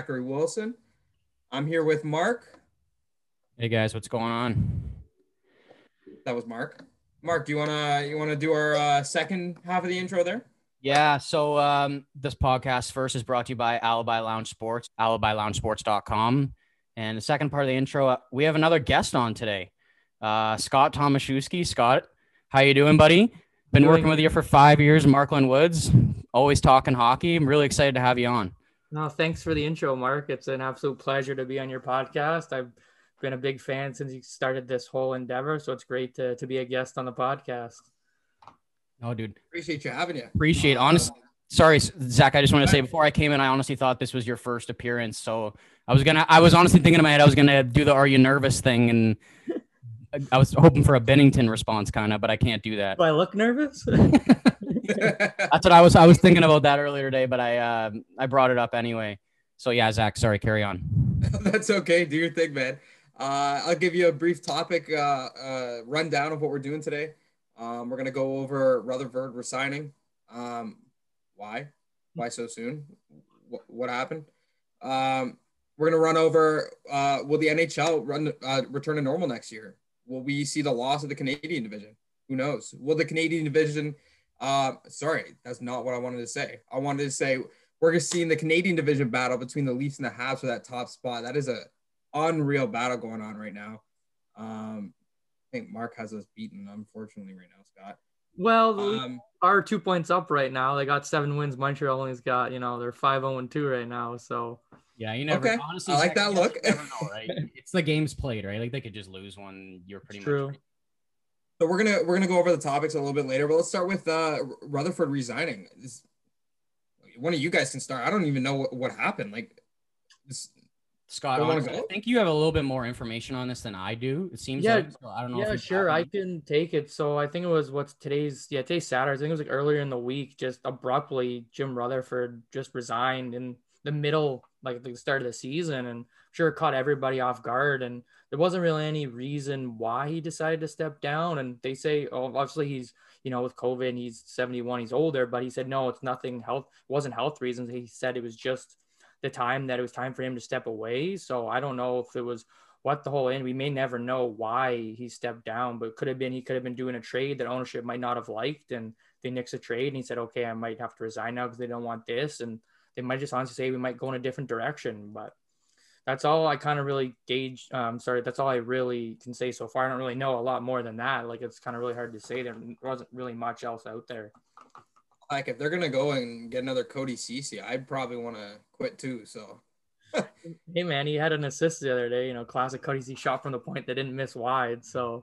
host, Zachary Wilson. I'm here with Mark. Hey guys, what's going on? That was Mark. Mark, do you wanna you wanna do our uh, second half of the intro there? Yeah, so um, this podcast first is brought to you by Alibi Lounge Sports, alibiloungesports.com. And the second part of the intro, uh, we have another guest on today, uh, Scott Tomaszewski. Scott, how you doing, buddy? Been working with you for five years, Markland Woods. Always talking hockey. I'm really excited to have you on. No, thanks for the intro, Mark. It's an absolute pleasure to be on your podcast. I've been a big fan since you started this whole endeavor, so it's great to, to be a guest on the podcast. Oh, dude, Appreciate you having you. appreciate. Uh, honestly. sorry, Zach. I just want to say before I came in, I honestly thought this was your first appearance, so I was gonna. I was honestly thinking in my head I was gonna do the "Are you nervous?" thing, and I was hoping for a Bennington response, kind of, but I can't do that. Do I look nervous? That's what I was. I was thinking about that earlier today, but I uh, I brought it up anyway. So yeah, Zach. Sorry, carry on. That's okay. Do your thing, man. Uh, I'll give you a brief topic uh, uh, rundown of what we're doing today. Um, we're gonna go over Rutherford resigning. Um, why? Why so soon? What, what happened? Um, we're gonna run over. Uh, will the NHL run uh, return to normal next year? Will we see the loss of the Canadian division? Who knows? Will the Canadian division? Uh, sorry, that's not what I wanted to say. I wanted to say we're gonna see in the Canadian division battle between the Leafs and the Habs for that top spot. That is a unreal battle going on right now. Um, I think Mark has us beaten, unfortunately, right now, Scott. well, the Leafs Um, are two points up right now. They got seven wins. Montreal only's got, you know, they're 5 0 2 right now. So, Yeah, you never. Okay, Honestly, I like that look. know, right? it's the games played, right? Like they could just lose one. You're pretty True. much. So we're gonna we're gonna go over the topics a little bit later, but let's start with uh, Rutherford resigning. This, one of you guys can start. I don't even know what, what happened. Like, this, Scott, honestly, I think you have a little bit more information on this than I do. It seems Yeah, like. So I don't know. yeah, you sure. I got- can take it. So, I think it was what's today's, yeah, today's Saturday. I think it was like earlier in the week, just abruptly, Jim Rutherford just resigned in the middle, like the start of the season. And I'm sure it caught everybody off guard. And there wasn't really any reason why he decided to step down. And they say, oh, obviously he's, you know, with COVID, he's 71, he's older, but he said, no, it's nothing health, wasn't health reasons. He said it was just the time that it was time for him to step away. So I don't know if it was what the whole end. We may never know why he stepped down, but could have been he could have been doing a trade that ownership might not have liked, and they nixed a trade, and he said, "Okay, I might have to resign now because they don't want this," and they might just honestly say we might go in a different direction. But that's all I kind of really gauge. Um, sorry, that's all I really can say so far. I don't really know a lot more than that. Like it's kind of really hard to say. There wasn't really much else out there. like, if they're gonna go and get another Cody Ceci, I'd probably want to quit too. So Hey man, he had an assist the other day. You know, classic Cody Z shot from the point that didn't miss wide. So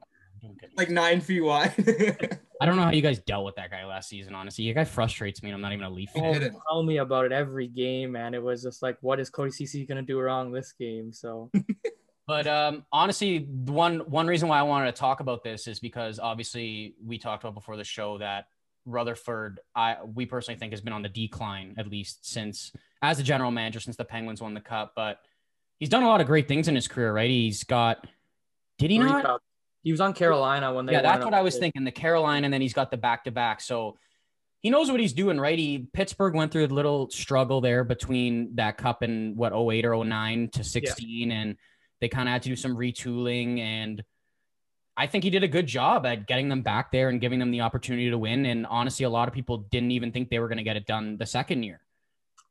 like nine feet wide. I don't know how you guys dealt with that guy last season. Honestly, the guy frustrates me. and I'm not even a Leaf fan. Oh, didn't. tell me about it every game, man. It was just like, what is Cody Ceci gonna do wrong this game? So But um, honestly, the one one reason why I wanted to talk about this is because obviously we talked about before the show that Rutherford, I we personally think has been on the decline at least since as a general manager since the Penguins won the cup. But he's done a lot of great things in his career, right? He's got. Did he Three not? He was on Carolina when they. yeah, that's what I was thinking. The Carolina, and then he's got the back to back. So he knows what he's doing, right? He Pittsburgh went through a little struggle there between that cup and what 08 or 09 to 16, and they kind of had to do some retooling. And I think he did a good job at getting them back there and giving them the opportunity to win. And honestly, a lot of people didn't even think they were going to get it done the second year,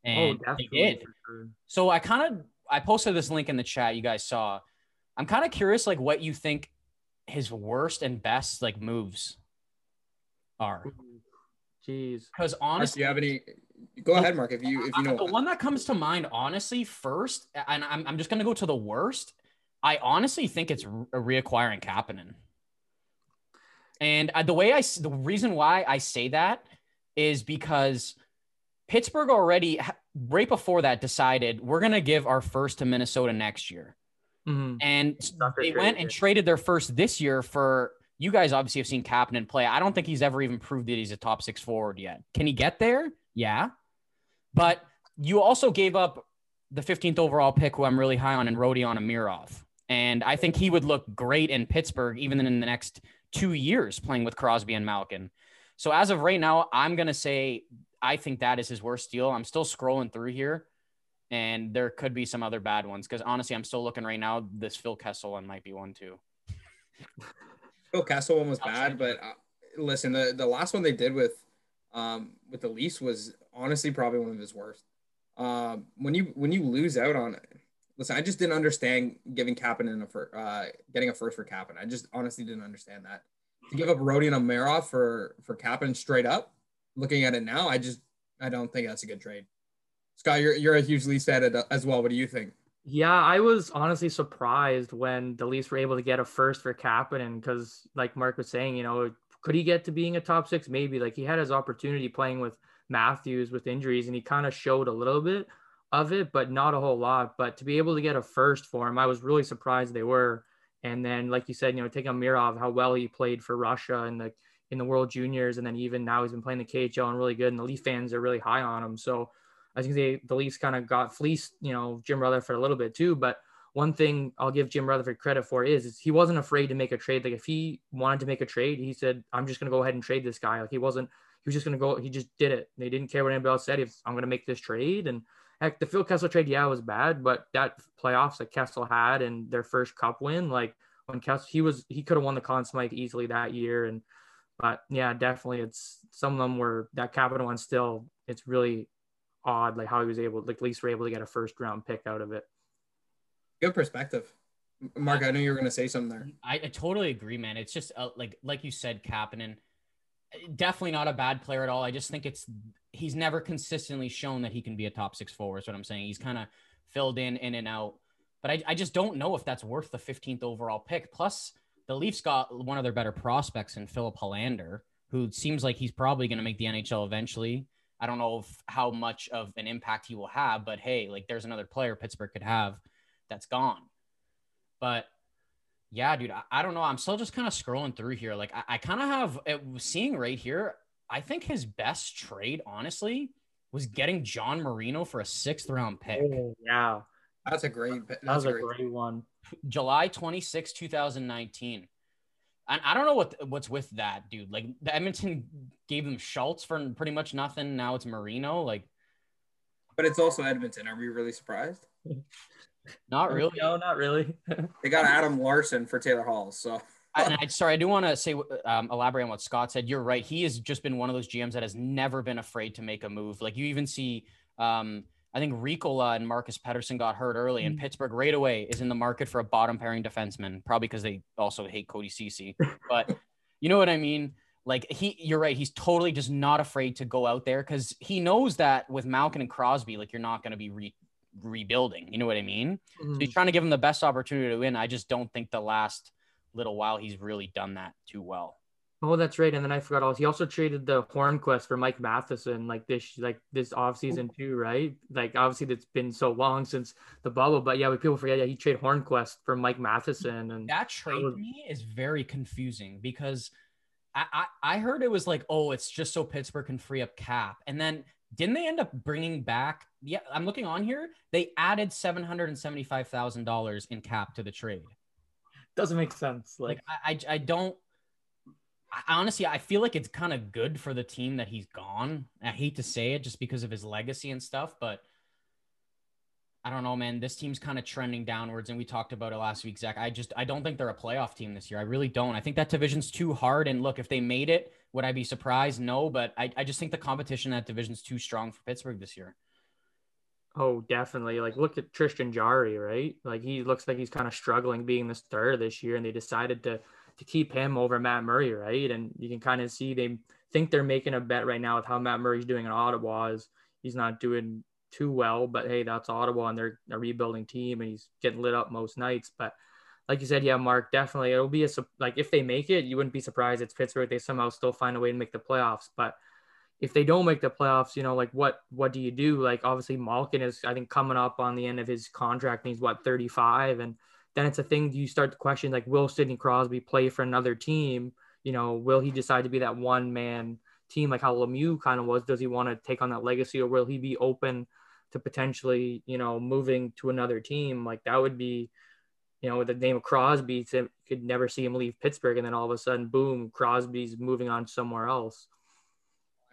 Oh, and they did. sure. So I kind of I posted this link in the chat you guys saw. I'm kind of curious like what you think his worst and best like moves are. Jeez. Because Mark, honestly, do you have any? Go ahead, Mark. If you if you know. the one that comes to mind, honestly, first, and I'm, I'm just gonna go to the worst. I honestly think it's re- reacquiring Kapanen. And uh, the way I, s- the reason why I say that is because Pittsburgh already, right before that, decided we're gonna give our first to Minnesota next year. Mhm. And they trade, went and yeah. traded their first this year for you guys obviously have seen Kapanen play. I don't think he's ever even proved that he's a top six forward yet. Can he get there? Yeah. But you also gave up the 15th overall pick, who I'm really high on, and Rodion Amirov. And I think he would look great in Pittsburgh, even in the next two years playing with Crosby and Malkin. So as of right now, I'm going to say I think that is his worst deal. I'm still scrolling through here. And there could be some other bad ones. Because honestly, I'm still looking right now. This Phil Kessel one might be one too. Phil Kessel one was bad, but uh, listen, the the last one they did with um with the Leafs was honestly probably one of his worst. Um, when you when you lose out on it, listen, I just didn't understand giving Kapanen a for uh getting a first for Kapanen. I just honestly didn't understand that. To give up Rodion and Amirov for for Kapanen straight up, looking at it now, I just I don't think that's a good trade. Scott, you're you're a huge Leafs fan as well. What do you think? Yeah, I was honestly surprised when the Leafs were able to get a first for Kapanen because, like Mark was saying, you know, could he get to being a top six? Maybe. Like he had his opportunity playing with Matthews with injuries, and he kind of showed a little bit of it, but not a whole lot. But to be able to get a first for him, I was really surprised they were. And then, like you said, you know, taking Amirov, how well he played for Russia and the in the World Juniors, and then even now he's been playing the KHL and really good, and the Leaf fans are really high on him. So I think they the Leafs kind of got fleeced, you know, Jim Rutherford a little bit too. But one thing I'll give Jim Rutherford credit for is, is he wasn't afraid to make a trade. Like if he wanted to make a trade, he said, "I'm just going to go ahead and trade this guy." Like he wasn't. He was just going to go. He just did it. They didn't care what anybody else said. If I'm going to make this trade, and heck, the Phil Kessel trade, yeah, was bad, but that playoffs that Kessel had and their first Cup win, like when Kessel, he was he could have won the Conn Smythe easily that year, and but yeah, definitely, it's some of them were that capital one still. It's really odd, like how he was able, like at least were able to get a first round pick out of it. Good perspective. Mark, I know you were going to say something there. I, I totally agree, man. It's just uh, like like you said, Kapanen, definitely not a bad player at all. I just think it's he's never consistently shown that he can be a top six forward. Is what I'm saying. He's kind of filled in in and out, but I, I just don't know if that's worth the 15th overall pick. Plus, the Leafs got one of their better prospects in Filip Hallander, who seems like he's probably going to make the NHL eventually. I don't know if, how much of an impact he will have, but hey, like there's another player Pittsburgh could have that's gone. But yeah, dude, I, I don't know. I'm still just kind of scrolling through here. Like I, I kind of have it, seeing right here. I think his best trade, honestly, was getting John Marino for a sixth round pick. Oh, yeah, that's a great. That's that was a great, great one. July 26, 2019. And I don't know what what's with that, dude. Like the Edmonton gave them Schultz for pretty much nothing. Now it's Marino. Like, but it's also Edmonton. Are we really surprised? Not really. No, not really. they got Adam Larsson for Taylor Hall. So. I, I, sorry, I do want to say, um, elaborate on what Scott said. You're right. He has just been one of those GMs that has never been afraid to make a move. Like you even see, um, I think Riikola and Marcus Pettersson got hurt early, and mm. Pittsburgh right away is in the market for a bottom pairing defenseman, probably because they also hate Cody Ceci. But you know what I mean? Like he, you're right. He's totally just not afraid to go out there because he knows that with Malkin and Crosby, like you're not going to be re- rebuilding. You know what I mean? Mm-hmm. So he's mm. trying to give him the best opportunity to win. I just don't think the last little while he's really done that too well. Oh, that's right. And then I forgot all. He also traded the Hornqvist for Mike Matheson, like this, like this off season too, right? Like obviously that's been so long since the bubble, but yeah, people forget. Yeah, he traded Hornqvist for Mike Matheson, and that trade was... to me is very confusing because I, I I heard it was like, oh, it's just so Pittsburgh can free up cap, and then didn't they end up bringing back? Yeah, I'm looking on here. They added seven hundred and seventy five thousand dollars in cap to the trade. Doesn't make sense. Like, like I, I, I don't. I, honestly, I feel like it's kind of good for the team that he's gone. I hate to say it, just because of his legacy and stuff, but I don't know, man. This team's kind of trending downwards, and we talked about it last week, Zach. I just I don't think they're a playoff team this year. I really don't. I think that division's too hard. And look, if they made it, would I be surprised? No, but I, I just think the competition in that division's too strong for Pittsburgh this year. Oh, definitely. Like look at Tristan Jarry, right? Like he looks like he's kind of struggling being the starter this year, and they decided to to keep him over Matt Murray, right? And you can kind of see they think they're making a bet right now with how Matt Murray's doing in Ottawa. Is he's not doing too well, but hey, that's Ottawa and they're a rebuilding team, and he's getting lit up most nights. But like you said, yeah, Mark, definitely it'll be a like if they make it, you wouldn't be surprised. It's Pittsburgh; they somehow still find a way to make the playoffs, but if they don't make the playoffs, you know, like what what do you do? Like obviously Malkin is I think coming up on the end of his contract and he's what 35 and then it's a thing you start to question like will Sidney Crosby play for another team? You know, will he decide to be that one man team like how Lemieux kind of was? Does he want to take on that legacy or will he be open to potentially, you know, moving to another team? Like that would be you know, with the name of Crosby, to, could never see him leave Pittsburgh, and then all of a sudden, boom, Crosby's moving on somewhere else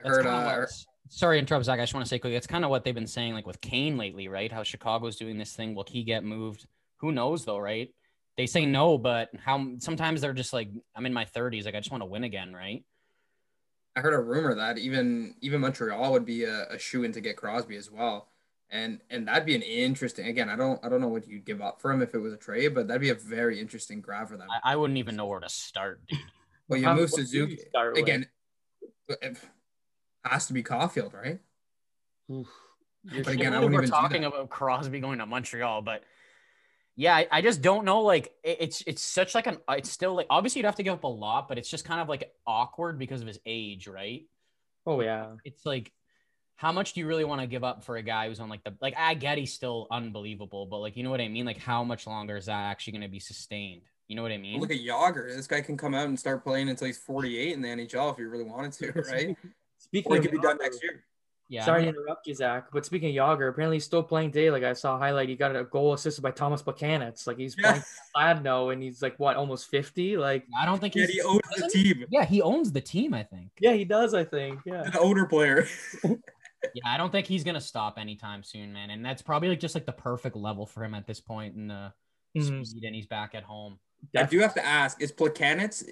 heard uh, sorry to interrupt, Zach. I just want to say quickly, it's kind of what they've been saying, like with Kane lately, right? How Chicago's doing this thing. Will he get moved? Who knows, though, right? They say no, but how sometimes they're just like, I'm in my 30s, like I just want to win again, right? I heard a rumor that even even Montreal would be a, a shoe in to get Crosby as well. And and that'd be an interesting again, I don't I don't know what you'd give up for him if it was a trade, but that'd be a very interesting grab for them. I, I wouldn't even know where to start, dude. Well, you Um, move what do you Suzuki start with? again. It has to be Caulfield, right? Oof. But again, I we're even talking about Crosby going to Montreal, but yeah, I, I just don't know. Like, it- it's it's such like an it's still like obviously you'd have to give up a lot, but it's just kind of like awkward because of his age, right? Oh yeah. It's like how much do you really want to give up for a guy who's on like the like I get he's still unbelievable, but like you know what I mean? Like how much longer is that actually going to be sustained? You know what I mean? Look at Jagr. This guy can come out and start playing until he's 48 in the NHL if he really wanted to, right? Speaking Or he of could be done next year. Yeah. Sorry to interrupt you, Zach. But speaking of Jagr, apparently he's still playing today. Like I saw a highlight, he got a goal assisted by Tomas Plekanec. Like he's Yeah. playing Kladno, and he's like what, almost fifty? Like I don't think Yeah, he's he owns the doesn't he? team. Yeah, he owns the team. I think. yeah, he does. I think. Yeah. An owner player. Yeah, I don't think he's gonna stop anytime soon, man. And that's probably like just like the perfect level for him at this point in the Mhm. speed, and he's back at home. I do have to ask: Is Plekanec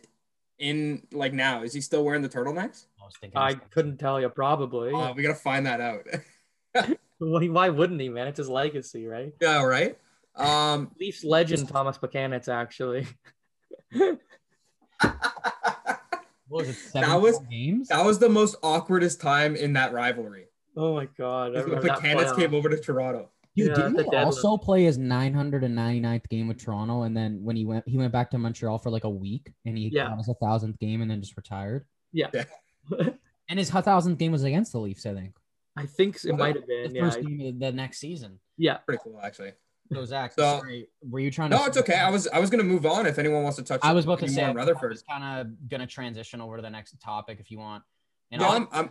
in like now? Is he still wearing the turtlenecks? I was thinking. I couldn't tell you. Probably. Oh, we gotta find that out. Why why wouldn't he, man? It's his legacy, right? yeah, right. Um, Leafs legend Tomas Plekanec, actually. what was it? That was- games. that was the most awkwardest time in that rivalry. Oh my god. I When remember that Plekanec playoff. came over to Toronto. Dude, Yeah, didn't the he deadlift. also play his 999th game with Toronto, and then when he went, he went back to Montreal for like a week, and he Yeah. got his thousandth game, and then just retired. Yeah. Yeah. And his thousandth game was against the Leafs, I think. I think it might have The been. Yeah. first game of the next season. Yeah. Pretty cool, actually. So Zach, So- sorry, were you trying to? No, it's okay. I was I was gonna move on if anyone wants to touch. I was about to say more I Rutherford. was kind of gonna transition over to the next topic if you want. And No, I, I'm, I'm,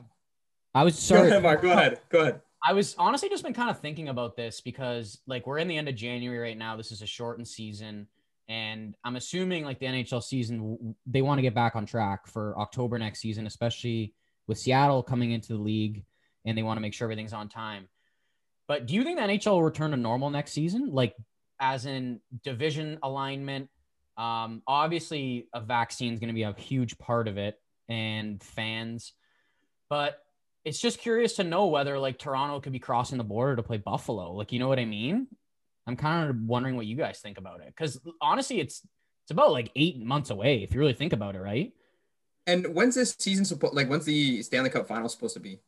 I was go sorry. ahead, Mark. Go ahead. Go ahead. I was honestly just been kind of thinking about this because like we're in the end of January right now. This is a shortened season, and I'm assuming like the NHL season they want to get back on track for October next season, especially with Seattle coming into the league, and they want to make sure everything's on time. But do you think the NHL will return to normal next season, like as in division alignment? Um, obviously, a vaccine is going to be a huge part of it, and fans, but it's just curious to know whether like Toronto could be crossing the border to play Buffalo. Like, you know what I mean? I'm kind of wondering what you guys think about it because honestly, it's it's about like eight months away if you really think about it, right? And when's this season supposed? Like, when's the Stanley Cup final supposed to be?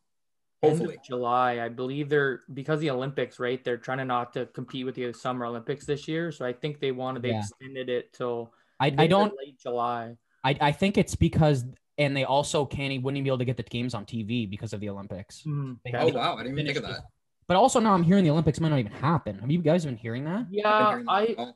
End of Hopefully. July, I believe they're because the Olympics, right? They're trying to not to compete with the Summer Olympics this year, so I think they wanted they Yeah. extended it till I, I don't late July. I, I think it's because and they also can't wouldn't even be able to get the games on TV because of the Olympics. Mhm. Oh wow, I didn't even think of finished that. But also now I'm hearing the Olympics might not even happen. Have you guys been hearing that? I've been Yeah, hearing that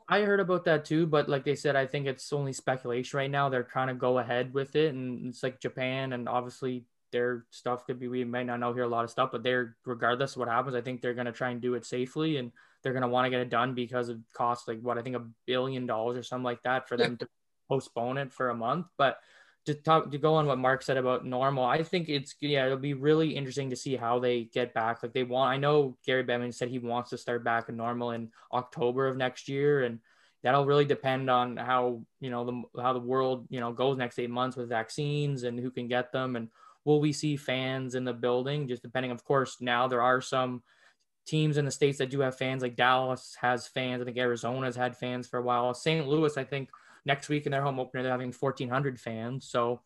I. I heard about that too, but like they said, I think it's only speculation right now. They're trying to go ahead with it, and it's like Japan, and obviously their stuff could be. We might not know here a lot of stuff, but they're regardless of what happens, I think they're gonna try and do it safely, and they're gonna want to get it done because it costs like what I think a billion dollars or something like that for them to postpone it for a month. But to talk to go on what Mark said about normal, I think it's yeah, it'll be really interesting to see how they get back. Like they want, I know Gary Bettman said he wants to start back in normal in October of next year, and that'll really depend on how you know the how the world you know goes next eight months with vaccines and who can get them, and will we see fans in the building? Just depending, of course. Now there are some teams in the states that do have fans, like Dallas has fans. I think Arizona's had fans for a while. St. Louis, I think next week in their home opener they're having 1400 fans. So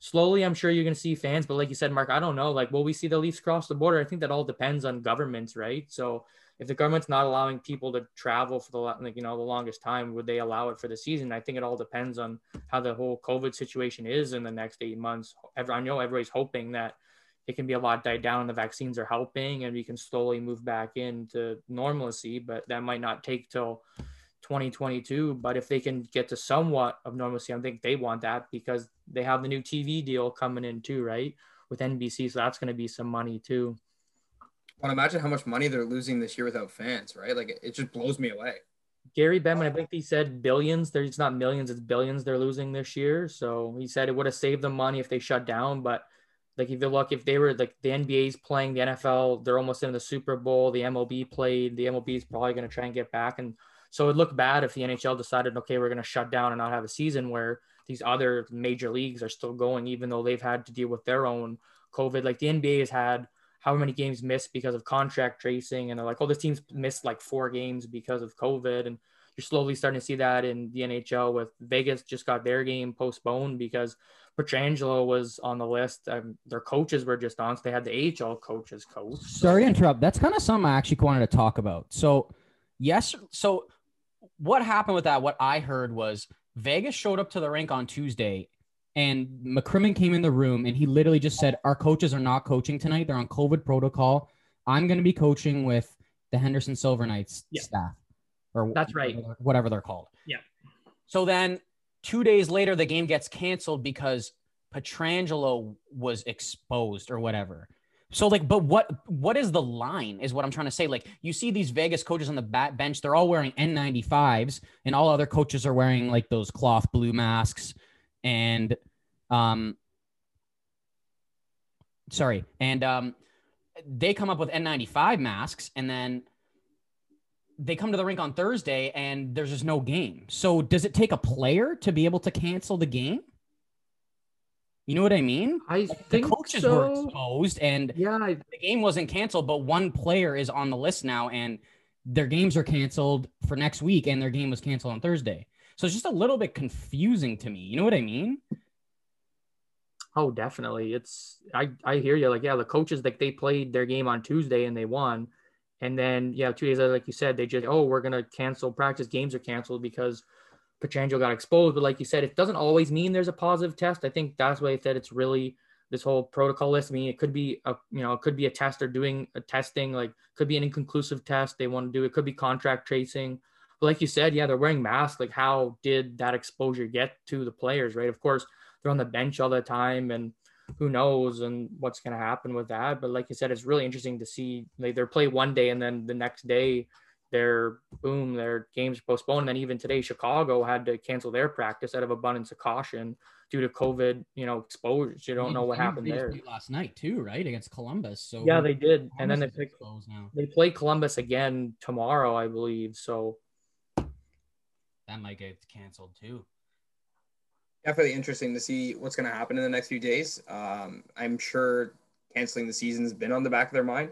slowly i'm sure you're going to see fans but like you said mark i don't know. Like will we see the leafs cross the border? I think that all depends on governments right? So if the government's not allowing people to travel for the like you know the longest time would they allow it for the season? I think it all depends on how the whole covid situation is in the next eight months. I know everybody's hoping that it can be a lot died down the vaccines are helping and we can slowly move back into normalcy but that might not take till 2022 but if they can get to somewhat of normalcy i think they want that because they have the new tv deal coming in too right with nbc so that's going to be some money too Well, imagine how much money they're losing this year without fans, right? Like, it, just blows me away. gary bettman i think he said billions there's not millions it's billions they're losing this year so he said it would have saved them money if they shut down but like if you look, if they were like the NBA's playing the NFL, they're almost in the Super Bowl. The MLB played. The MLB is probably going to try and get back, and so it looked bad if the NHL decided, okay, we're going to shut down and not have a season where these other major leagues are still going, even though they've had to deal with their own COVID. Like the NBA has had how many games missed because of contract tracing, and they're like, oh, this team's missed like four games because of COVID, and you're slowly starting to see that in the NHL with Vegas just got their game postponed because Pietrangelo was on the list. Um, their coaches were just on, so they had the AHL coaches coach. Sorry to interrupt. That's kind of something I actually wanted to talk about. So, yes, so what happened with that? What I heard was Vegas showed up to the rink on Tuesday and McCrimmon came in the room and he literally just said, Our coaches are not coaching tonight. They're on COVID protocol. I'm going to be coaching with the Henderson Silver Knights yeah. staff. Or that's right. Whatever they're called. Yeah. So then two days later, the game gets canceled because Pietrangelo was exposed or whatever. So like, but what what is the line? Is what I'm trying to say. Like, you see these Vegas coaches on the bench, they're all wearing N95s, and all other coaches are wearing like those cloth blue masks, and um, sorry, and um, they come up with N95 masks, and then they come to the rink on Thursday, and there's just no game. So does it take a player to be able to cancel the game? You know what I mean? I like think the coaches so. were exposed, and yeah, I, the game wasn't canceled, but one player is on the list now, and their games are canceled for next week, and their game was canceled on Thursday. So it's just a little bit confusing to me. You know what I mean? Oh, definitely. It's I I hear you. Like yeah, the coaches like they played their game on Tuesday and they won, and then yeah, two days later, like you said, they just oh we're gonna cancel practice. Games are canceled because Pietrangelo got exposed. But like you said, it doesn't always mean there's a positive test. I think that's why I said it's really this whole protocol list. I mean, it could be a you know, it could be a test or doing a testing, like could be an inconclusive test they want to do. It could be contract tracing. But like you said, yeah, they're wearing masks. Like, how did that exposure get to the players, right? Of course, they're on the bench all the time and who knows and what's going to happen with that. But like you said, it's really interesting to see like they play one day and then the next day their boom, their games postponed. And then even today, Chicago had to cancel their practice out of abundance of caution due to COVID, you know, exposures. You don't know what happened there. Last night too, right? Against Columbus. So yeah, they did. Columbus and then they play, they play Columbus again tomorrow, I believe. So that might get canceled too. Definitely interesting to see what's going to happen in the next few days. Um, I'm sure canceling the season's been on the back of their mind.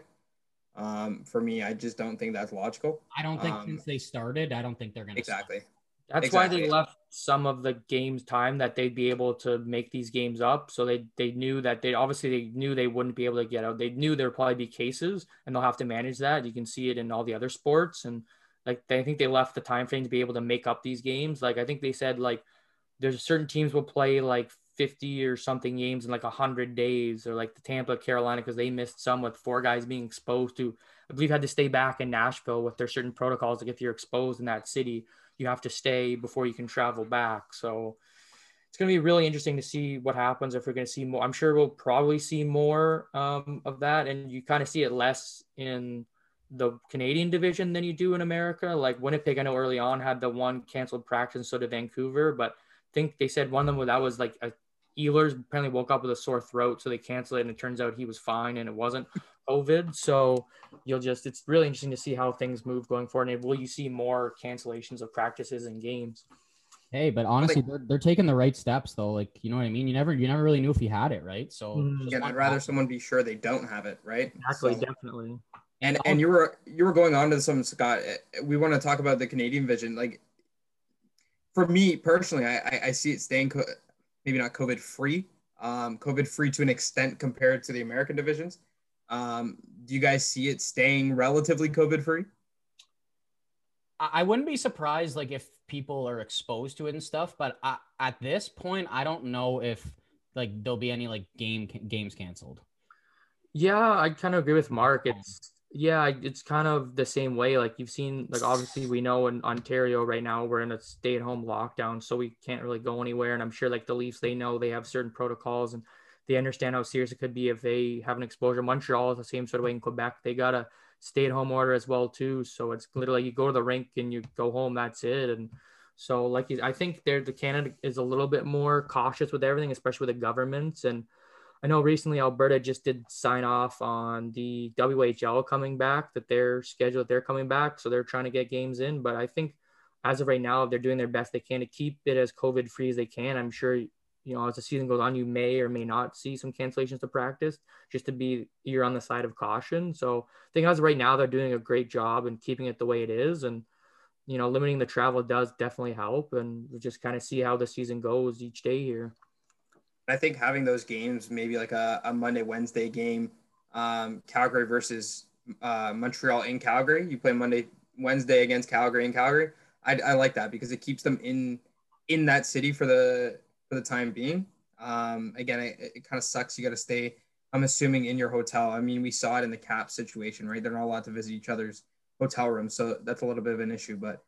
Um, for me, I just don't think that's logical. I don't think um, since they started, I don't think they're going to exactly. Stop. That's exactly. why they left some of the games time that they'd be able to make these games up. So they they knew that they obviously they knew they wouldn't be able to get out. They knew there'd probably be cases, and they'll have to manage that. You can see it in all the other sports, and like I think they left the time frame to be able to make up these games. Like I think they said like there's certain teams will play like 50 or something games in like 100 days or like the Tampa Carolina because they missed some with four guys being exposed to I believe had to stay back in Nashville with their certain protocols. Like if you're exposed in that city you have to stay before you can travel back. So it's going to be really interesting to see what happens if we're going to see more I'm sure we'll probably see more um, of that and you kind of see it less in the Canadian division than you do in America. Like Winnipeg I know early on had the one canceled practice so did Vancouver but think they said one of them that was like a Ehlers apparently woke up with a sore throat, so they canceled it, and it turns out he was fine and it wasn't COVID. So you'll just it's really interesting to see how things move going forward. And will you see more cancellations of practices and games? Hey, but honestly, they're, they're taking the right steps though. Like you know what I mean. You never you never really knew if he had it, right? So mm-hmm. yeah, I'd rather someone be sure they don't have it, right? Exactly, so, definitely. And and you were you were going on to some Scott. We want to talk about the Canadian vision. Like for me personally, I, I see it staying co- maybe not COVID free, um, COVID free to an extent compared to the American divisions. Um, do you guys see it staying relatively COVID free? I wouldn't be surprised, like if people are exposed to it and stuff. But I, at this point, I don't know if like there'll be any like game games canceled. Yeah, I kind of agree with Mark. It's yeah, it's kind of the same way. Like you've seen, like obviously we know in Ontario right now we're in a stay-at-home lockdown, so we can't really go anywhere. And I'm sure like the Leafs, they know they have certain protocols and they understand how serious it could be if they have an exposure. Montreal is the same sort of way in Quebec. They got a stay-at-home order as well too. So it's literally you go to the rink and you go home. That's it. And so like I think there the Canada is a little bit more cautious with everything, especially with the governments and I know recently Alberta just did sign off on the WHL coming back, that they're scheduled, they're coming back. So they're trying to get games in. But I think as of right now, they're doing their best they can to keep it as COVID free as they can. I'm sure, you know, as the season goes on, you may or may not see some cancellations to practice just to be you're on the side of caution. So I think as of right now, they're doing a great job and keeping it the way it is. And, you know, limiting the travel does definitely help. And we'll just kind of see how the season goes each day here. I think having those games, maybe like a, a Monday, Wednesday game, um, Calgary versus uh, Montreal in Calgary. You play Monday, Wednesday against Calgary in Calgary. I, I like that because it keeps them in in that city for the for the time being. Um, again, it, it kind of sucks. You got to stay. I'm assuming in your hotel. I mean, we saw it in the cap situation, right? They're not allowed to visit each other's hotel rooms, so that's a little bit of an issue. But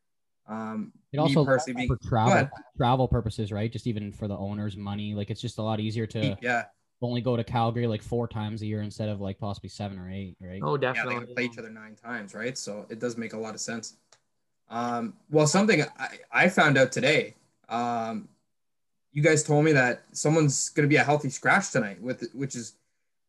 um, it also personally being, for travel travel purposes, right? Just even for the owner's money, like it's just a lot easier to yeah only go to Calgary like four times a year instead of like possibly seven or eight, right? Oh, definitely. Yeah, they play each other nine times, right? So it does make a lot of sense. Um, well, something I, I found out today. Um, you guys told me that someone's going to be a healthy scratch tonight, with which is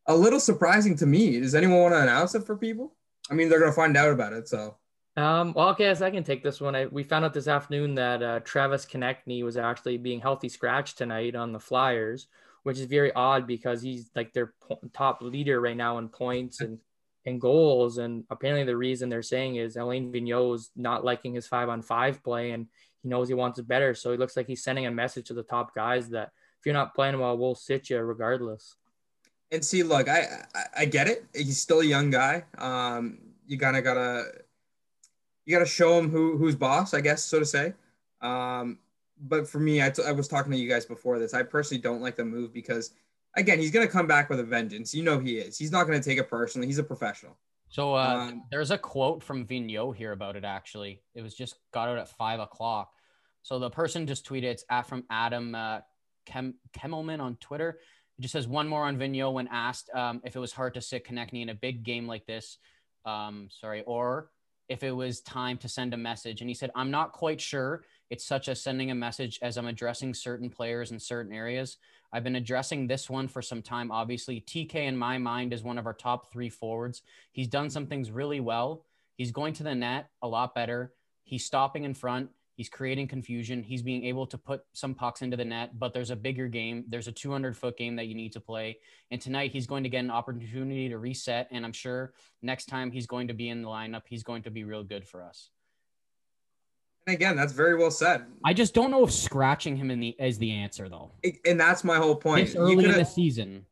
a little surprising to me. Does anyone want to announce it for people? I mean, they're going to find out about it, so. Um, well, okay, so I can take this one. I, we found out this afternoon that uh, Travis Konecny was actually being healthy scratch tonight on the Flyers, which is very odd because he's like their po- top leader right now in points and, and goals. And apparently, the reason they're saying is Alain Vigneault's not liking his five on five play and he knows he wants it better. So he looks like he's sending a message to the top guys that if you're not playing well, we'll sit you regardless. And see, look, I I, I get it. He's still a young guy. Um, you kind of gotta you got to show him who who's boss, I guess, so to say. Um, but for me, I, t- I was talking to you guys before this. I personally don't like the move because, again, he's going to come back with a vengeance. You know he is. He's not going to take it personally. He's a professional. So uh, um, there's a quote from Vigneault here about it. Actually, it was just got out at five o'clock. So the person just tweeted it's at from Adam uh, Kem- Kimelman on Twitter. It just says one more on Vigneault when asked um, if it was hard to sit Konecny in a big game like this. Um, sorry, or if it was time to send a message. And he said, I'm not quite sure. It's such as sending a message as I'm addressing certain players in certain areas. I've been addressing this one for some time. Obviously, TK in my mind is one of our top three forwards. He's done some things really well. He's going to the net a lot better. He's stopping in front. He's creating confusion. He's being able to put some pucks into the net, but there's a bigger game. There's a 200 foot game that you need to play. And tonight he's going to get an opportunity to reset. And I'm sure next time he's going to be in the lineup, he's going to be real good for us. And again, that's very well said. I just don't know if scratching him in the is the answer though. And that's my whole point. This early in the season.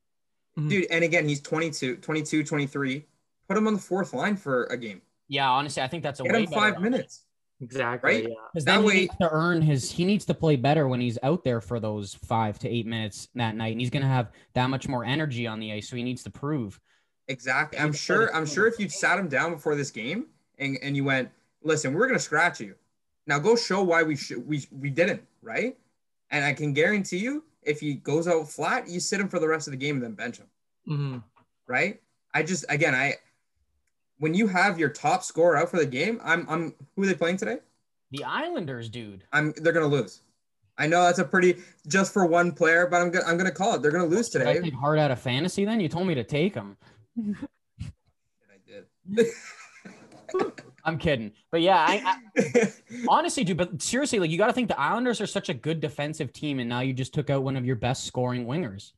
Mm-hmm. Dude, and again, he's 22, 22, 23. Put him on the fourth line for a game. Yeah, honestly, I think that's a Get him five minutes. Exactly. Right. Because That way, needs to earn his. He needs to play better when he's out there for those five to eight minutes that night, and he's going to have that much more energy on the ice. So he needs to prove. Exactly. I'm sure. I'm sure if you sat him down before this game and and you went, listen, we're going to scratch you. Now go show why we should we we didn't right. And I can guarantee you, if he goes out flat, you sit him for the rest of the game and then bench him. Mm-hmm. Right. I just again I when you have your top scorer out for the game, I'm I'm who are they playing today? The Islanders, dude. I'm they're gonna lose. I know that's a pretty just for one player, but I'm gonna I'm gonna call it. They're gonna lose today. I take hard out of fantasy. Then you told me to take them. I did. I'm kidding, but yeah, I, I honestly, dude. But seriously, like you got to think the Islanders are such a good defensive team, and now you just took out one of your best scoring wingers.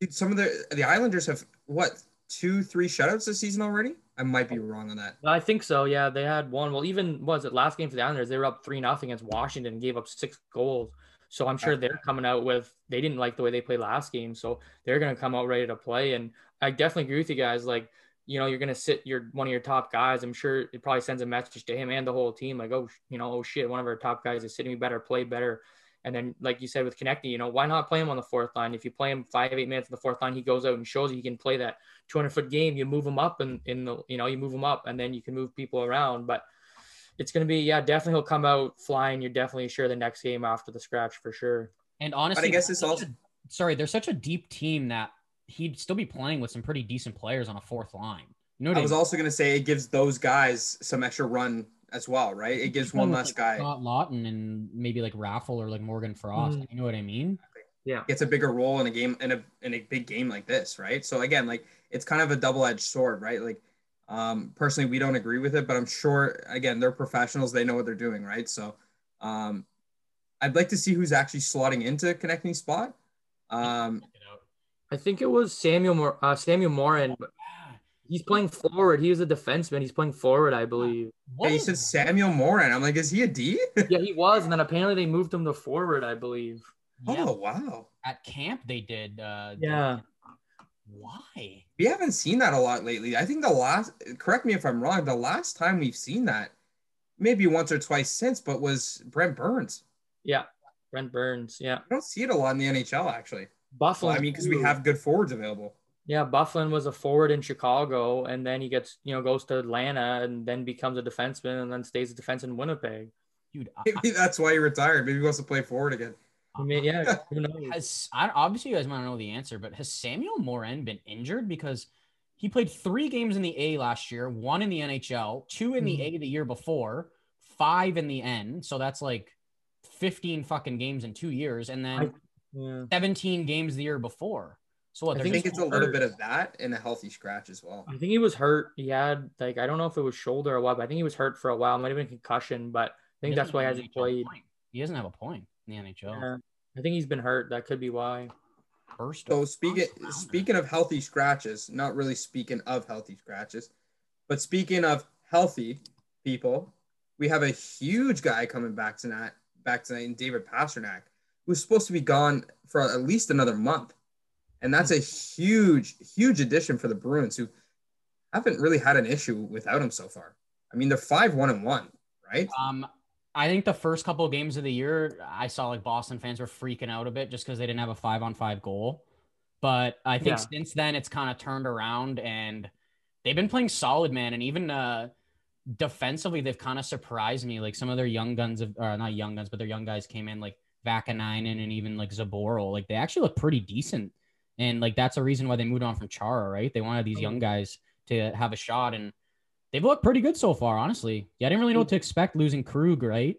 Dude, some of the the Islanders have what two, three shutouts this season already. I might be wrong on that. I think so. Yeah, they had one. Well, even was it last game for the Islanders? They were up three nothing against Washington and gave up six goals. So I'm sure they're coming out with they didn't like the way they played last game, so they're gonna come out ready to play. And I definitely agree with you guys. Like, you know, you're gonna sit your one of your top guys. I'm sure it probably sends a message to him and the whole team, like, oh, you know, oh shit, one of our top guys is sitting We better, play better. And then, like you said with Konecny, you know, why not play him on the fourth line? If you play him five, eight minutes on the fourth line, he goes out and shows you he can play that 200 foot game. You move him up and in the, you know, you move him up and then you can move people around. But it's going to be, yeah, definitely he'll come out flying. You're definitely sure the next game after the scratch for sure. And honestly, but I guess it's also, a, sorry, they're such a deep team that he'd still be playing with some pretty decent players on a fourth line. You know I, I was also going to say it gives those guys some extra run as well, right? It gives one less like guy. Scott Laughton and maybe like Raffl or like Morgan Frost. Mm. You know what I mean? Yeah. gets a bigger role in a game in a in a big game like this, right? So again, like it's kind of a double edged sword, right? Like um, personally, we don't agree with it, but I'm sure again they're professionals; they know what they're doing, right? So um, I'd like to see who's actually slotting into connecting spot. Um, I think it was Samuel Mor- uh, Samuel Morin. But He's playing forward. He was a defenseman. He's playing forward, I believe. yeah, you said Samuel Morin. I'm like, is he a D? Yeah, he was, and then apparently they moved him to forward, I believe. Yeah, Oh wow, at camp they did. Uh, Yeah. Why? we haven't seen that a lot lately. I think the last, correct me if I'm wrong, the last time we've seen that, maybe once or twice since, but was Brent Burns. Yeah. Brent Burns. Yeah. I don't see it a lot in the NHL actually. Buffalo. Well, I mean, because we have good forwards available. Yeah, Byfuglien was a forward in Chicago, and then he gets, you know, goes to Atlanta, and then becomes a defenseman, and then stays a defense in Winnipeg. Dude, I, Maybe that's why he retired. Maybe he wants to play forward again. I mean, yeah, who knows? has I, obviously you guys might know the answer, but has Samuel Morin been injured because he played three games in the A last year, one in the NHL, two in the Mhm. A the year before, five in the N. So that's like 15 fucking games in two years, and then Yeah. 17 games the year before. So what? I think it's a little hurt. bit of that and a healthy scratch as well. I think he was hurt. He had like I don't know if it was shoulder or what, but I think he was hurt for a while. Might have been concussion, but I think that's why he hasn't played. He doesn't have a point in the NHL. Yeah. I think he's been hurt. That could be why. First, So speaking first speaking of healthy scratches, not really speaking of healthy scratches, but speaking of healthy people, we have a huge guy coming back tonight. Back tonight, in David Pastrnak, who's supposed to be gone for at least another month, and that's a huge, huge addition for the Bruins, who haven't really had an issue without him so far. I mean, they're five one and one, right? Um, I think the first couple of games of the year, I saw like Boston fans were freaking out a bit just because they didn't have a five on five goal. But I think Yeah. since then it's kind of turned around and they've been playing solid, man. And even uh defensively, they've kind of surprised me. Like some of their young guns of or not young guns, but their young guys came in like Vaakanainen and even like Zboril. Like they actually look pretty decent. And like that's a reason why they moved on from Chara, right? They wanted these young mm-hmm. guys to have a shot and they've looked pretty good so far, honestly. Yeah, I didn't really know what to mm-hmm. expect losing Krug, right?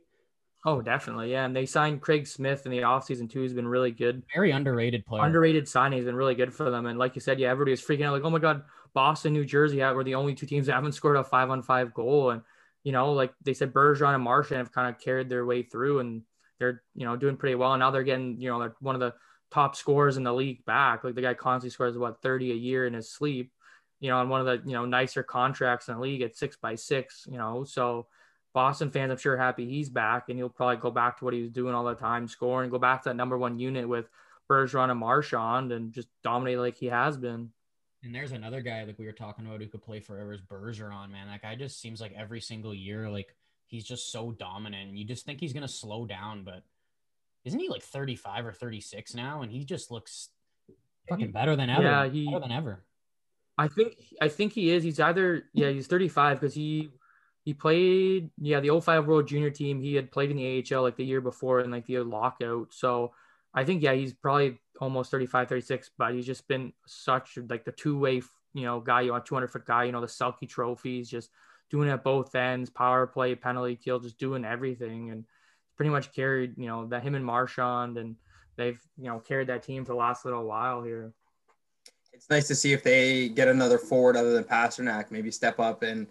Oh, definitely. Yeah. And they signed Craig Smith in the offseason too. He's been really good. Very underrated player. Underrated signing. He's been really good for them. And like you said, yeah, everybody was freaking out like, oh my God, Boston, New Jersey yeah, were the only two teams that haven't scored a five on five goal. And, you know, like they said, Bergeron and Marchand have kind of carried their way through and they're, you know, doing pretty well. And now they're getting, you know, they're one of the top scorers in the league back. Like the guy constantly scores what 30 a year in his sleep, you know, on one of the, you know, nicer contracts in the league at six by six, you know. So Boston fans, I'm sure, happy he's back and he'll probably go back to what he was doing all the time, scoring, go back to that number one unit with Bergeron and Marchand and just dominate like he has been. And there's another guy like we were talking about who could play forever is Bergeron, man. That guy just seems like every single year, like he's just so dominant. And you just think he's gonna slow down, but isn't he like 35 or 36 now? And he just looks fucking better than ever. Yeah, he- better than ever. I think I think he is. He's either yeah, he's 35 because he he played yeah the 05 World Junior team. He had played in the AHL like the year before in like the lockout. So I think yeah, he's probably almost 35, 36, but he's just been such like the two way you know guy, you know, 200 foot guy. You know the Selke trophies, just doing it at both ends, power play, penalty kill, just doing everything, and pretty much carried you know that him and Marchand and they've you know carried that team for the last little while here. it's nice to see if they get another forward other than Pastrnak, maybe step up and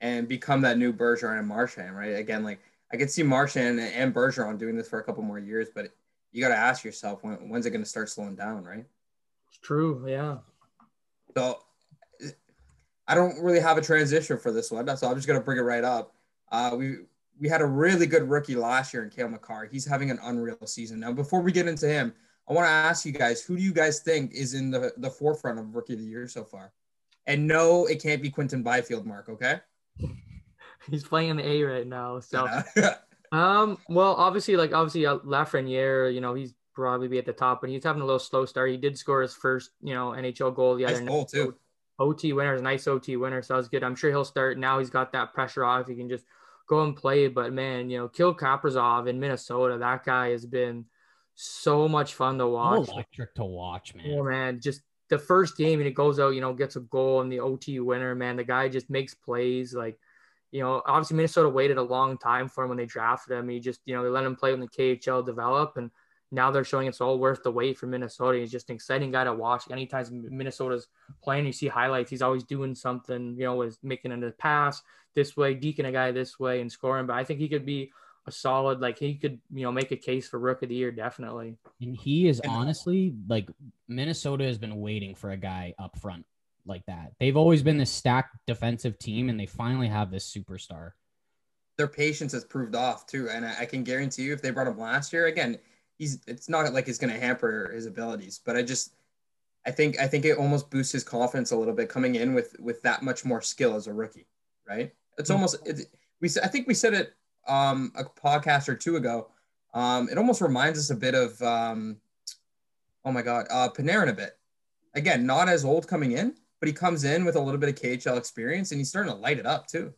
and become that new Bergeron and Marchand, right? Again, like I could see Marchand and Bergeron doing this for a couple more years, but you got to ask yourself when, when's it going to start slowing down, right? It's true, yeah. So I don't really have a transition for this one, so I'm just going to bring it right up. Uh, we we had a really good rookie last year in Cale Makar. He's having an unreal season. Now, before we get into him, I want to ask you guys, who do you guys think is in the, the forefront of rookie of the year so far? And no, it can't be Quinton Byfield, Mark, okay? He's playing in the A right now. So, um, well, obviously, like obviously uh, Lafreniere, you know, he's probably be at the top, but he's having a little slow start. He did score his first, you know, NHL goal the nice other goal, night. too. OT winner, is nice OT winner, so that was good. I'm sure he'll start now. He's got that pressure off. He can just go and play. But man, you know, Kirill Kaprizov in Minnesota, that guy has been so much fun to So watch. electric to watch, man. Oh man, just the first game and it goes out, you know, gets a goal and the OT winner, man. The guy just makes plays. Like, you know, obviously Minnesota waited a long time for him when they drafted him. He just, you know, they let him play in the KHL develop and now they're showing it's all worth the wait for Minnesota. He's just an exciting guy to watch. Anytime Minnesota's playing, you see highlights. He's always doing something, you know, is making a pass this way, deking a guy this way, and scoring. But I think he could be a solid, like he could, you know, make a case for Rook of the Year definitely. And he is honestly like Minnesota has been waiting for a guy up front like that. They've always been this stacked defensive team, and they finally have this superstar. Their patience has proved off too, and I, I can guarantee you, if they brought him last year, again, he's it's not like it's going to hamper his abilities, but I just I think I think it almost boosts his confidence a little bit coming in with with that much more skill as a rookie, right? It's mm-hmm. almost it, we I think we said it um a podcast or two ago. Um, it almost reminds us a bit of um, oh my god, uh, Panarin a bit. Again, not as old coming in, but he comes in with a little bit of KHL experience and he's starting to light it up too.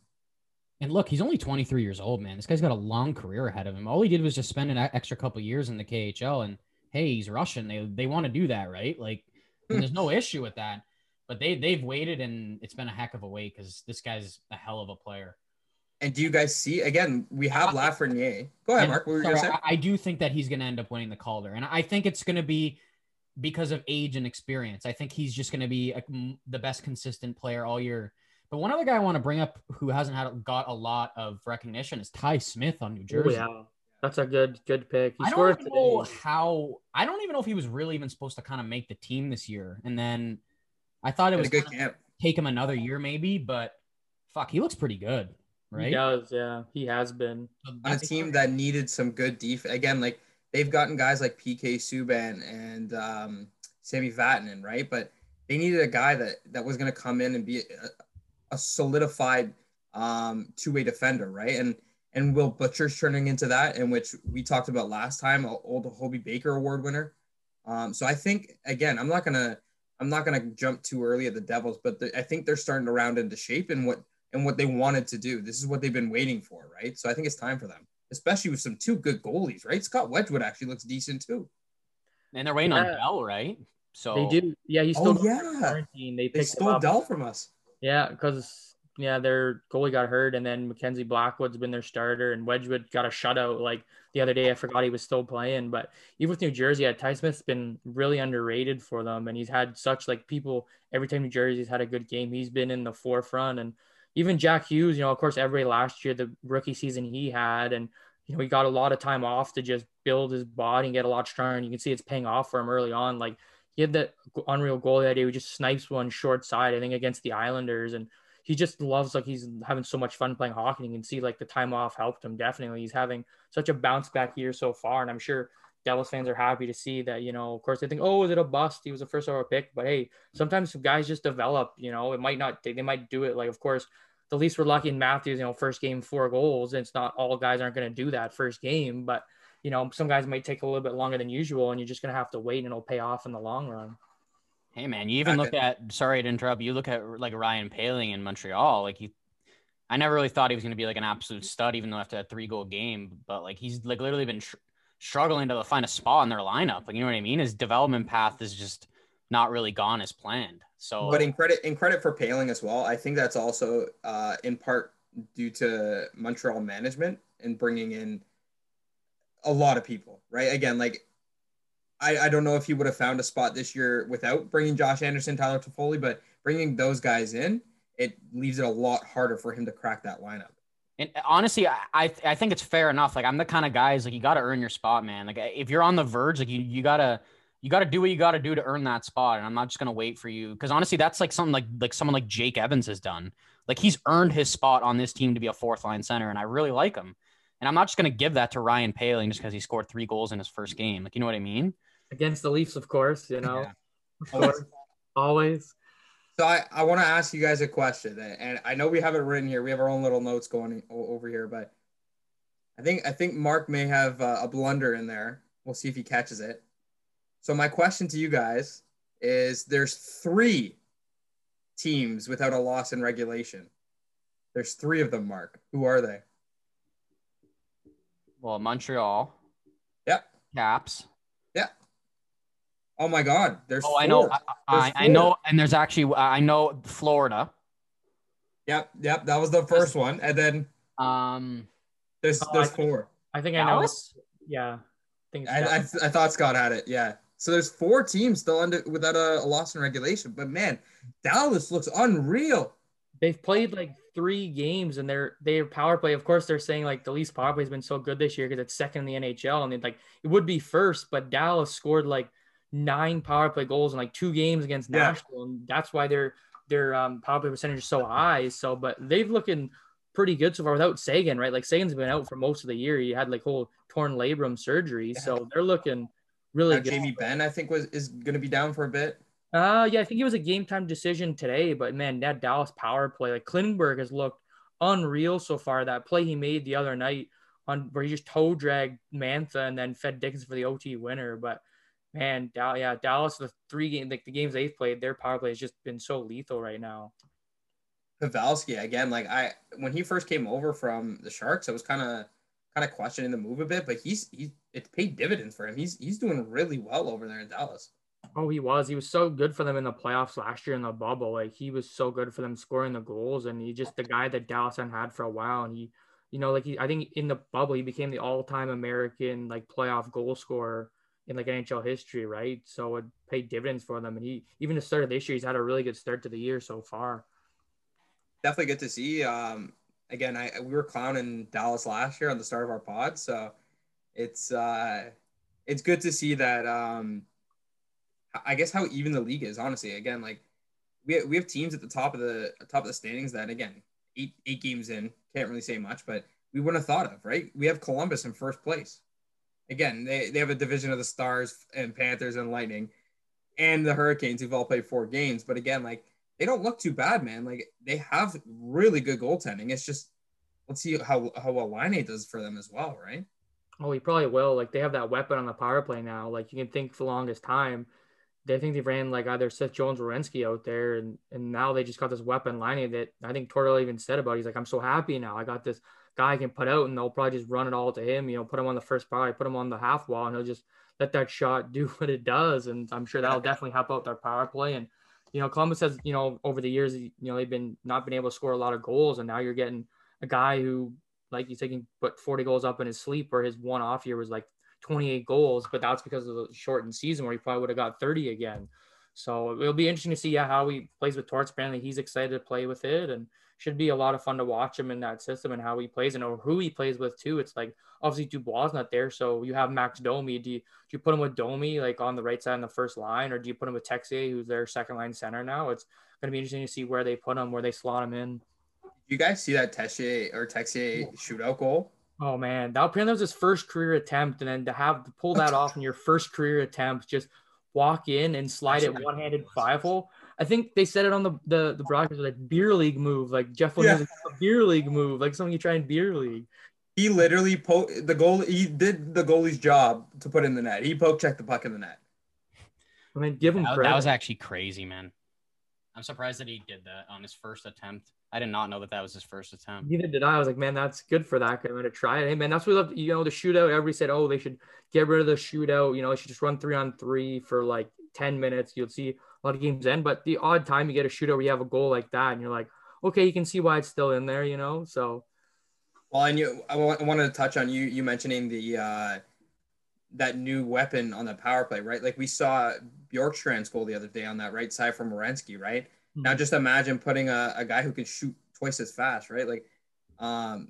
And look, he's only 23 years old, man. This guy's got a long career ahead of him. All he did was just spend an extra couple years in the KHL. And hey, he's Russian. They they want to do that, right? Like, there's no issue with that. But they they've waited, and it's been a heck of a wait because this guy's a hell of a player. And do you guys see again? We have Lafreniere. Go ahead, Mark. What were you sorry, I, I do think that he's going to end up winning the Calder, and I think it's going to be because of age and experience. I think he's just going to be a, the best consistent player all year. But one other guy I want to bring up who hasn't had got a lot of recognition is Ty Smith on New Jersey. Oh, yeah. That's a good good pick. He I don't know how I don't even know if he was really even supposed to kind of make the team this year. And then I thought it was good camp. take him another year maybe, but fuck, he looks pretty good, right? He does, yeah. He has been on a team that needed some good defense. Again, like they've gotten guys like PK Subban and um, Sami Vatanen, right? But they needed a guy that that was going to come in and be a, a solidified um, two-way defender, right? And and Will Butcher's turning into that, in which we talked about last time, old Hobey Baker Award winner. Um, so I think again, I'm not gonna I'm not gonna jump too early at the Devils, but the, I think they're starting to round into shape and what and what they wanted to do. This is what they've been waiting for, right? So I think it's time for them especially with some two good goalies, right? Scott Wedgewood actually looks decent too. And they're waiting yeah. on Dell, right? So they do. Yeah, he's still oh, yeah. Quarantine. They, they stole Dell from us. Yeah, because yeah, their goalie got hurt, and then Mackenzie Blackwood's been their starter, and Wedgewood got a shutout like the other day. I forgot he was still playing, but even with New Jersey, yeah, Ty Smith's been really underrated for them, and he's had such like people every time New Jersey's had a good game, he's been in the forefront, and even Jack Hughes, you know, of course, every last year, the rookie season he had, and, you know, he got a lot of time off to just build his body and get a lot stronger. And you can see it's paying off for him early on. Like he had that unreal goal that day. He just snipes one short side, I think, against the Islanders. And he just loves, like, he's having so much fun playing hockey. And you can see, like, the time off helped him definitely. He's having such a bounce back year so far. And I'm sure Devils fans are happy to see that, you know, of course they think, oh, is it a bust? He was a first overall pick. But hey, sometimes guys just develop, you know, it might not, they, they might do it. Like, of course, the Leafs we're lucky in Matthews, you know, first game, four goals. It's not all guys aren't going to do that first game, but, you know, some guys might take a little bit longer than usual and you're just going to have to wait and it'll pay off in the long run. Hey man, you even look at sorry to interrupt. You look at like Ryan Poehling in Montreal. Like he, I never really thought he was going to be like an absolute stud, even though after that three goal game. But like he's like literally been tr- struggling to find a spot in their lineup. Like you know what I mean? His development path is just not really gone as planned. So, but in credit in credit for Poehling as well, I think that's also uh, in part due to Montreal management and bringing in a lot of people. Right? Again, like I, I don't know if he would have found a spot this year without bringing Josh Anderson, Tyler Toffoli, but bringing those guys in, it leaves it a lot harder for him to crack that lineup. And honestly, I I think it's fair enough. Like I'm the kind of guys like you got to earn your spot, man. Like if you're on the verge, like you you gotta you got to do what you got to do to earn that spot. And I'm not just to wait for you. Cause honestly, that's like something like, like someone like Jake Evans has done. Like he's earned his spot on this team to be a fourth line center. And I really like him. And I'm not just going to give that to Ryan Poehling just because he scored three goals in his first game. Like, you know what I mean? Against the Leafs, of course, you know, yeah. always. So I, I want to ask you guys a question, and I know we have it written here. We have our own little notes going over here, but I think I think Mark may have uh, a blunder in there. We'll see if he catches it. So my question to you guys is there's three teams without a loss in regulation. There's three of them, Mark. Who are they? Well, Montreal. Yep. Caps. Yeah. Oh my God. There's. Oh, four. I know. I, I, I, know, and there's actually I know Florida. Yep. Yep. That was the first one, and then um, there's oh, there's I four. I think Dallas? I know. Yeah. I, I, I thought Scott had it. Yeah. So there's four teams still under without a, a loss in regulation. But man, Dallas looks unreal. They've played like three games and they're their power play. Of course, they're saying like the Leafs power play has been so good this year because it's second in the NHL, and it, like it would be first, but Dallas scored like nine power play goals in like two games against Yeah. Nashville, and that's why their their um, power play percentage is so high. So, but they've looking pretty good so far without Seguin, right? Like Seguin's been out for most of the year. He had like whole torn labrum surgery, so they're looking really Now, good. Jamie Benn, I think, was is going to be down for a bit. Uh yeah, I think it was a game time decision today, but man, that Dallas power play, like Klingberg has looked unreal so far. That play he made the other night on where he just toe dragged Mantha and then fed Dickens for the OT winner. But man, Dal- yeah, Dallas the three game like the games they've played, their power play has just been so lethal right now. Pavelski again, like I when he first came over from the Sharks, I was kind of kind of questioning the move a bit, but he's he it's paid dividends for him. He's he's doing really well over there in Dallas. Oh, he was. He was so good for them in the playoffs last year in the bubble. Like he was so good for them scoring the goals, and he just the guy that Dallas hadn't had for a while. And he, you know, like he, I think in the bubble he became the all-time American like playoff goal scorer in like NHL history, right? So it paid dividends for them. And he even the start of this year, he's had a really good start to the year so far. Definitely good to see. Um, again, I we were clowning Dallas last year on the start of our pod, so it's uh it's good to see that. Um, I guess how even the league is. Honestly, again, like we we have teams at the top of the top of the standings that again eight eight games in can't really say much, but we wouldn't have thought of right. We have Columbus in first place. Again, they, they have a division of the Stars and Panthers and Lightning, and the Hurricanes who've all played four games. But again, like they don't look too bad, man. Like they have really good goaltending. It's just let's see how how well Laine does for them as well, right? Oh, he probably will. Like they have that weapon on the power play now. Like you can think for the longest time, they think they ran like either Seth Jones or Werenski out there, and and now they just got this weapon lining that I think Tortorella even said about. He's like, I'm so happy now. I got this guy I can put out, and they'll probably just run it all to him. You know, put him on the first power, put him on the half wall, and he'll just let that shot do what it does. And I'm sure that'll definitely help out their power play. And you know, Columbus has you know over the years, you know, they've been not been able to score a lot of goals, and now you're getting a guy who, like you said, can put 40 goals up in his sleep, where his one off year was like 28 goals, but that's because of the shortened season where he probably would have got 30 again. So it'll be interesting to see how he plays with Torts. Apparently, he's excited to play with it, and should be a lot of fun to watch him in that system and how he plays and who he plays with too. It's like obviously Dubois not there, so you have Max Domi. Do you, do you put him with Domi like on the right side in the first line, or do you put him with Texier, who's their second line center now? It's going to be interesting to see where they put him, where they slot him in. You guys see that Texier or Texier shootout goal? Oh man, that apparently was his first career attempt, and then to have to pull that off in your first career attempt, just walk in and slide it one handed five hole. I think they said it on the the, the broadcast like beer league move, like Jeff Williams Yeah. a beer league move, like something you try in beer league. He literally po- the goal. He did the goalie's job to put in the net. He poke checked the puck in the net. I mean, give him That, credit. that was actually crazy, man. I'm surprised that he did that on his first attempt. I did not know that that was his first attempt. Neither did I. I was like, man, that's good for that guy. I'm gonna try it. Hey, man, that's what we love. You know, the shootout. Everybody said, oh, they should get rid of the shootout. You know, they should just run three on three for like ten minutes. You'll see a lot of games end. But the odd time you get a shootout where you have a goal like that, and you're like, okay, you can see why it's still in there. You know, so Well, and you, I wa- I wanted to touch on you. You mentioning the uh, that new weapon on the power play, right? Like we saw Bjorkstrand's goal the other day on that right side from Werenski, right? Now, just imagine putting a, a guy who can shoot twice as fast, right? Like, um,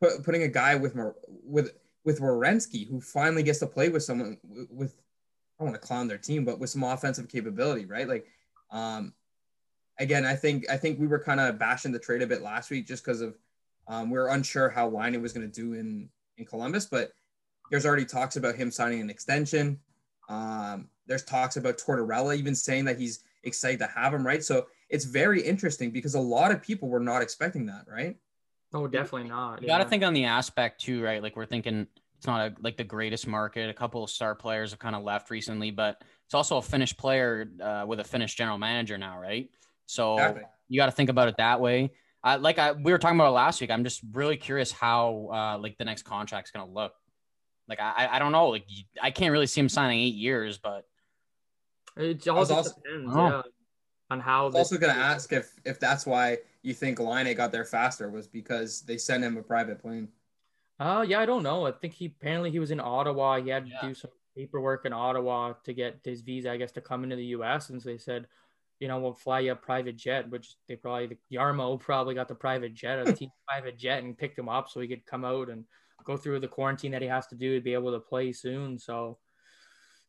put, putting a guy with with with Werenski who finally gets to play with someone with, with I don't want to clown their team, but with some offensive capability, right? Like, um, again, I think I think we were kind of bashing the trade a bit last week just because of um, we were unsure how Laine was going to do in in Columbus, but there's already talks about him signing an extension. Um, there's talks about Tortorella even saying that he's excited to have him, right? So it's very interesting because a lot of people were not expecting that, right? oh, definitely not. You got to think on the aspect too, right? Like we're thinking it's not a, like the greatest market. A couple of star players have kind of left recently, but it's also a Finnish player uh, with a Finnish general manager now, right? So Exactly. you got to think about it that way. I like I we were talking about it last week. I'm just really curious how uh, like the next contract's gonna look. Like I I- I don't know. Like I can't really see him signing eight years, but It all was just also- depends, Oh. yeah, on how. I was this- also going to ask if if that's why you think Laine got there faster was because they sent him a private plane. Uh yeah, I don't know. I think he apparently he was in Ottawa. He had to Yeah. do some paperwork in Ottawa to get his visa, I guess, to come into the US. And so they said, you know, we'll fly you a private jet, which they probably the Jarmo probably got the private jet or the team private jet and picked him up so he could come out and go through the quarantine that he has to do to be able to play soon. So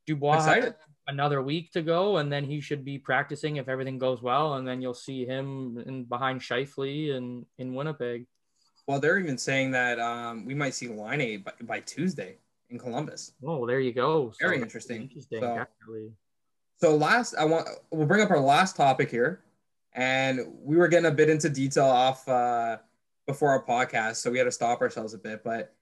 Dubois has another week to go, and then he should be practicing if everything goes well, and then you'll see him in behind Scheifele and in Winnipeg. Well, they're even saying that um, we might see Laine by, by Tuesday in Columbus. Oh, there you go. So Very interesting. Interesting, So- actually. So last, I want we'll bring up our last topic here, and we were getting a bit into detail off uh, before our podcast, so we had to stop ourselves a bit. But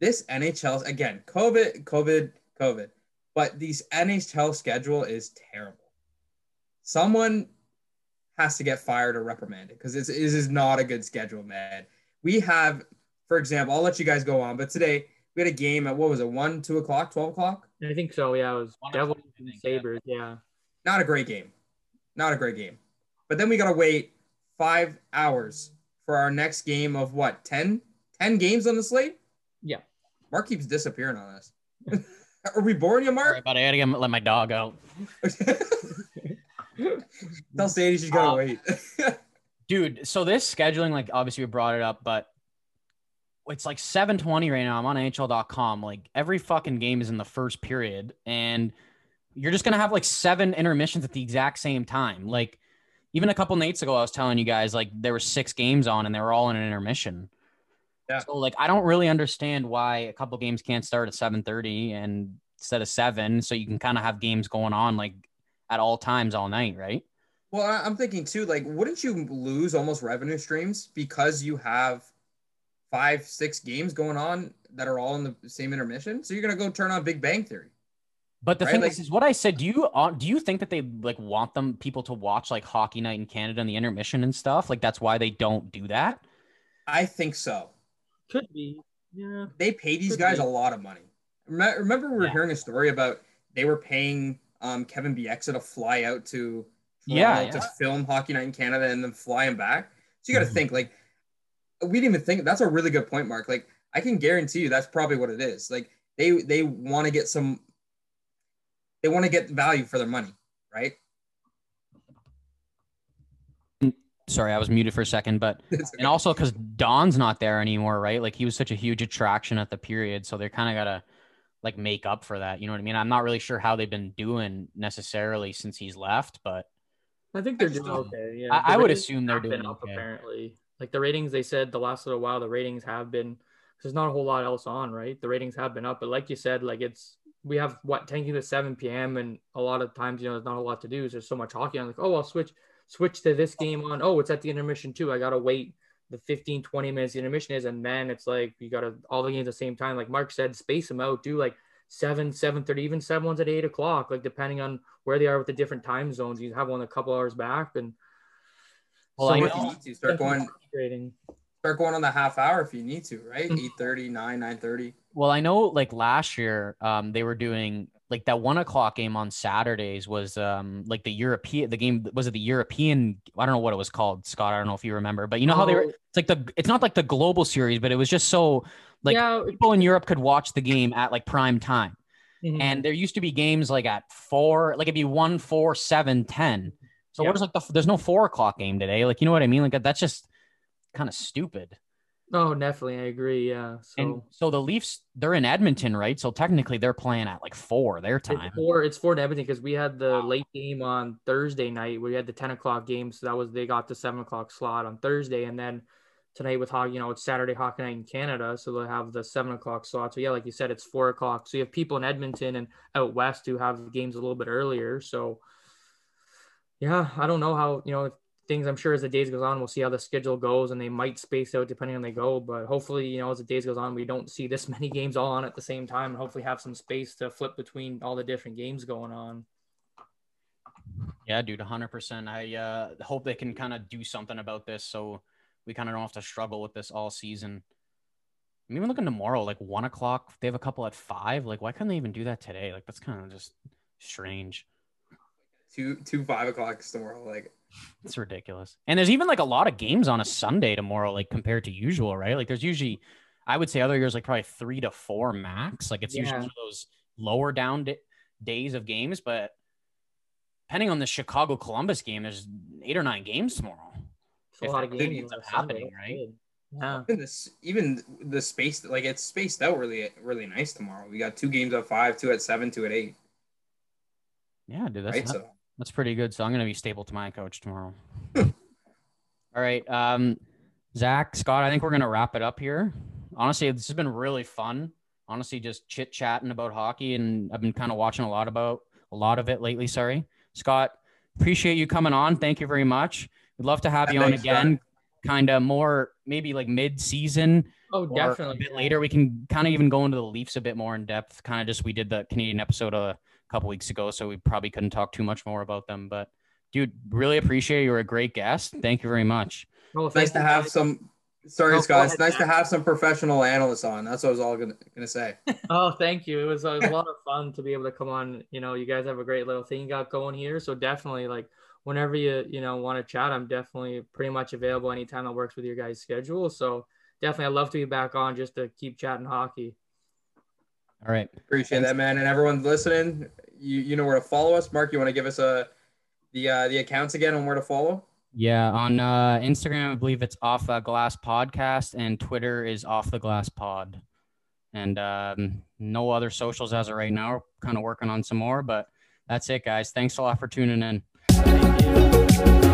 this NHL again, COVID, COVID, COVID, but these NHL schedule is terrible. Someone has to get fired or reprimanded because this this is not a good schedule, man. We have, for example, I'll let you guys go on, but today we had a game at what was it, one, two o'clock, twelve o'clock? I think so. Yeah, it was One Devils and think, yeah. Sabres. Yeah. not a great game. Not a great game. But then we got to wait five hours for our next game of what, 10? 10 games on the slate? Yeah. Mark keeps disappearing on us. Are we boring you, Mark? but I gotta get, let my dog out. Tell Sadie she's got to Uh, wait. dude so this scheduling like obviously we brought it up but it's like 720 right now i'm on nhl.com like every fucking game is in the first period and you're just gonna have like seven intermissions at the exact same time like even a couple nights ago i was telling you guys like there were six games on and they were all in an intermission Yeah. so like i don't really understand why a couple games can't start at 730 and instead of seven so you can kind of have games going on like at all times all night right well, I'm thinking too, like, wouldn't you lose almost revenue streams because you have five, six games going on that are all in the same intermission? So you're going to go turn on Big Bang Theory. But the Right, thing like- is, is what I said. Do you uh, do you think that they like want them people to watch like hockey night in Canada and the intermission and stuff? Like that's why they don't do that. I think so. Could be. Yeah. they pay these Could guys be. a lot of money. Remember, remember we were Yeah. hearing a story about they were paying um, Kevin Bieksa to fly out to Yeah, Toronto to yeah. film Hockey Night in Canada and then fly him back. So you got to Mhm. think like we didn't even think that's a really good point, Mark. Like I can guarantee you that's probably what it is. Like they they want to get some they want to get value for their money, right? Sorry, I was muted for a second, but and also because Don's not there anymore, right? Like he was such a huge attraction at the period, so they're kind of gotta like make up for that. You know what I mean? I'm not really sure how they've been doing necessarily since he's left, but I think they're doing okay. Yeah. I- I would assume they're doing up okay. apparently. Like the ratings, they said the last little while, the ratings have been. There's not a whole lot else on, right? The ratings have been up, but like you said, like it's we have what 10 games at 7 p.m. and a lot of times, you know, there's not a lot to do. There's so much hockey I'm Like, oh, I'll switch switch to this game on. Oh, it's at the intermission too. I gotta wait the 15, 20 minutes the intermission is, and then it's like you gotta all the games at the same time. Like Mark said, space them out. Do like seven, seven thirty, even seven ones at eight o'clock. Like depending on where they are with the different time zones, you have one a couple hours back and. Well, so I Or much if you need to start going start going on the half hour if you need to, right? Mhm. 8:30, 9, 9:30. Well, I know like last year, um, they were doing like that one o'clock game on Saturdays was um like the European the game was it the European I don't know what it was called Scott I don't know if you remember but you know how they were it's like the it's not like the global series but it was just so like yeah, people in Europe could watch the game at like prime time. Mhm. and there used to be games like at four like it'd be one four seven ten. So where's like the there's no four o'clock game today like you know what I mean? Like that's just kind of stupid. Oh, definitely, I agree. Yeah, so And so the Leafs, they're in Edmonton, right? So technically they're playing at like four their time. it's four, it's for Edmonton because we had the late game on Thursday night. We had the ten o'clock game, so that was they got the seven o'clock slot on Thursday, and then tonight with hockey, you know, it's Saturday hockey night in Canada, so they'll have the seven o'clock slot. So yeah, like you said, it's four o'clock. So you have people in Edmonton and out west who have games a little bit earlier. So yeah, I don't know how you know things. I'm sure as the days goes on, we'll see how the schedule goes, and they might space out depending on they go. But hopefully, you know, as the days goes on, we don't see this many games all on at the same time, and hopefully have some space to flip between all the different games going on. Yeah, dude, 100%. I uh, hope they can kind of do something about this so we kind of don't have to struggle with this all season. I'm even looking tomorrow, like one o'clock. They have a couple at five. Like, why couldn't they even do that today? Like, that's kind of just strange. Two two five o'clocks tomorrow. Like It's ridiculous. And there's even like a lot of games on a Sunday tomorrow, like compared to usual, right? Like, there's usually, I would say other years like probably three to four max. Like it's Yeah. usually those lower down d- days of games, but depending on the Chicago Columbus game, there's eight or nine games tomorrow. It's a lot of games ends up Sunday. happening, right? good. Yeah. Even this, even the space, like it's spaced out really, really nice tomorrow. We got two games at five, two at seven, two at eight. Yeah, dude, that's right. that- So That's pretty good. So I'm gonna be stable to my coach tomorrow. All right. Um, Zach, Scott, I think we're gonna wrap it up here. Honestly, this has been really fun. Honestly, just chit chatting about hockey, and I've been kind of watching a lot about a lot of it lately. Sorry, Scott. Appreciate you coming on. Thank you very much. We'd love to have you on Thanks, Scott. again. Kind of more, maybe like mid-season Oh, definitely. a bit later. We can kind of even go into the Leafs a bit more in depth. Kind of just we did the Canadian episode a couple weeks ago, so we probably couldn't talk too much more about them. But dude, really appreciate you. You're a great guest. Thank you very much. Oh, nice thank to have guys. some. Sorry, Oh, Scott. It's ahead, nice to have some professional analysts on. That's what I was all gonna gonna say. Oh, thank you. It was, it was a lot of fun to be able to come on. You know, you guys have a great little thing you got going here. So definitely, like, whenever you you know want to chat, I'm definitely pretty much available anytime that works with your guys' schedule. So definitely, I'd love to be back on just to keep chatting hockey. All right. Appreciate Thanks. that, man. And everyone listening, you you know where to follow us. Mark, you want to give us a the uh, the accounts again on where to follow? Yeah, on uh, Instagram, I believe it's Off the Glass Podcast, and Twitter is Off the Glass Pod. And um, no other socials as of right now. We're kind of working on some more, but that's it, guys. Thanks a lot for tuning in. Thank you.